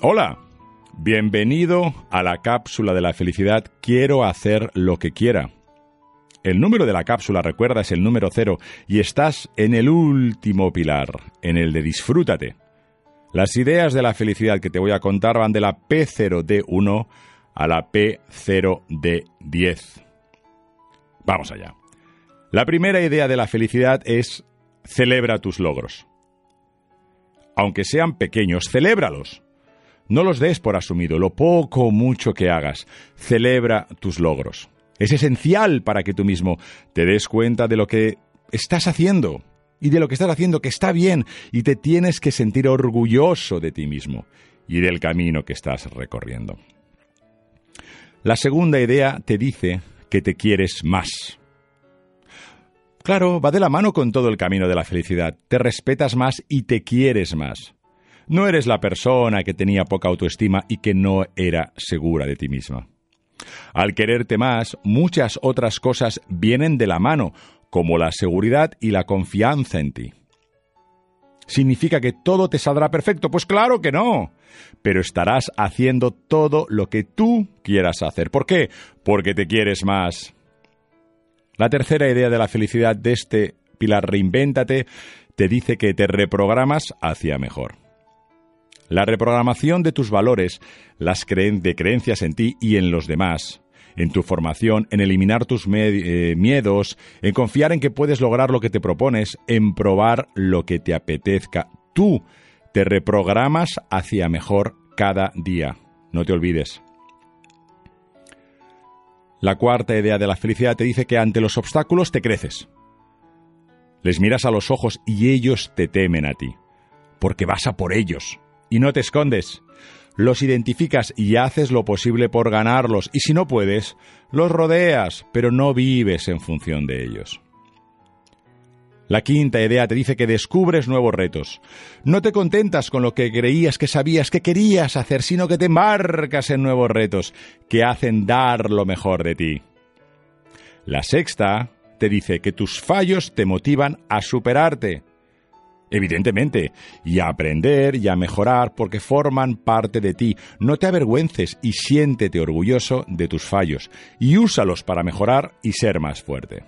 Hola, bienvenido a la cápsula de la felicidad Quiero hacer lo que quiera. El número de la cápsula, recuerda, es el número cero y estás en el último pilar, en el de disfrútate. Las ideas de la felicidad que te voy a contar van de la P0D1 a la P0D10. Vamos allá. La primera idea de la felicidad es celebra tus logros. Aunque sean pequeños, celébralos. No los des por asumido, lo poco o mucho que hagas. Celebra tus logros. Es esencial para que tú mismo te des cuenta de lo que estás haciendo y de lo que estás haciendo que está bien y te tienes que sentir orgulloso de ti mismo y del camino que estás recorriendo. La segunda idea te dice que te quieres más. Claro, va de la mano con todo el camino de la felicidad. Te respetas más y te quieres más. No eres la persona que tenía poca autoestima y que no era segura de ti misma. Al quererte más, muchas otras cosas vienen de la mano, como la seguridad y la confianza en ti. ¿Significa que todo te saldrá perfecto? Pues claro que no. Pero estarás haciendo todo lo que tú quieras hacer. ¿Por qué? Porque te quieres más. La tercera idea de la felicidad de este pilar Reinvéntate te dice que te reprogramas hacia mejor. La reprogramación de tus valores, las de creencias en ti y en los demás, en tu formación, en eliminar tus eh, miedos, en confiar en que puedes lograr lo que te propones, en probar lo que te apetezca. Tú te reprogramas hacia mejor cada día. No te olvides. La cuarta idea de la felicidad te dice que ante los obstáculos te creces. Les miras a los ojos y ellos te temen a ti, porque vas a por ellos y no te escondes. Los identificas y haces lo posible por ganarlos, y si no puedes, los rodeas, pero no vives en función de ellos. La quinta idea te dice que descubres nuevos retos. No te contentas con lo que creías que sabías que querías hacer, sino que te embarcas en nuevos retos que hacen dar lo mejor de ti. La sexta te dice que tus fallos te motivan a superarte evidentemente, y a aprender y a mejorar porque forman parte de ti. No te avergüences y siéntete orgulloso de tus fallos y úsalos para mejorar y ser más fuerte.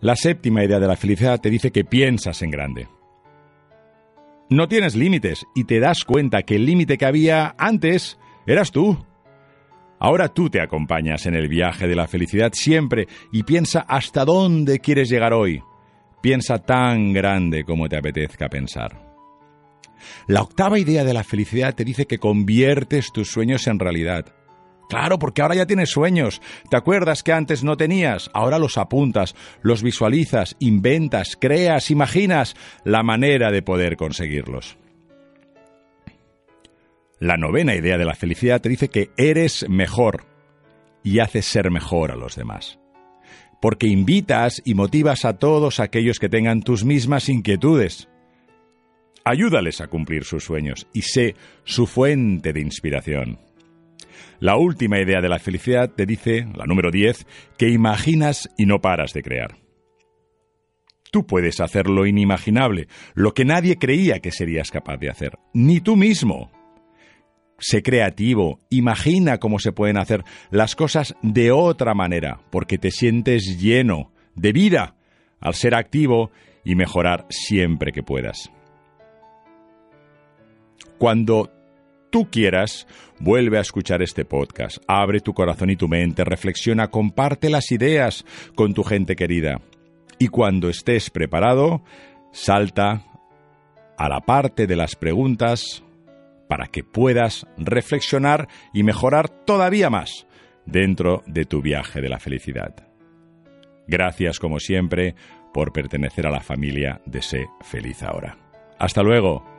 La séptima idea de la felicidad te dice que piensas en grande. No tienes límites y te das cuenta que el límite que había antes eras tú. Ahora tú te acompañas en el viaje de la felicidad siempre y piensa hasta dónde quieres llegar hoy. Piensa tan grande como te apetezca pensar. La octava idea de la felicidad te dice que conviertes tus sueños en realidad. Claro, porque ahora ya tienes sueños. ¿Te acuerdas que antes no tenías? Ahora los apuntas, los visualizas, inventas, creas, imaginas la manera de poder conseguirlos. La novena idea de la felicidad te dice que eres mejor y haces ser mejor a los demás porque invitas y motivas a todos aquellos que tengan tus mismas inquietudes. Ayúdales a cumplir sus sueños y sé su fuente de inspiración. La última idea de la felicidad te dice, la número 10, que imaginas y no paras de crear. Tú puedes hacer lo inimaginable, lo que nadie creía que serías capaz de hacer, ni tú mismo. Sé creativo, imagina cómo se pueden hacer las cosas de otra manera, porque te sientes lleno de vida al ser activo y mejorar siempre que puedas. Cuando tú quieras, vuelve a escuchar este podcast, abre tu corazón y tu mente, reflexiona, comparte las ideas con tu gente querida. Y cuando estés preparado, salta a la parte de las preguntas para que puedas reflexionar y mejorar todavía más dentro de tu viaje de la felicidad. Gracias, como siempre, por pertenecer a la familia de Sé Feliz Ahora. Hasta luego.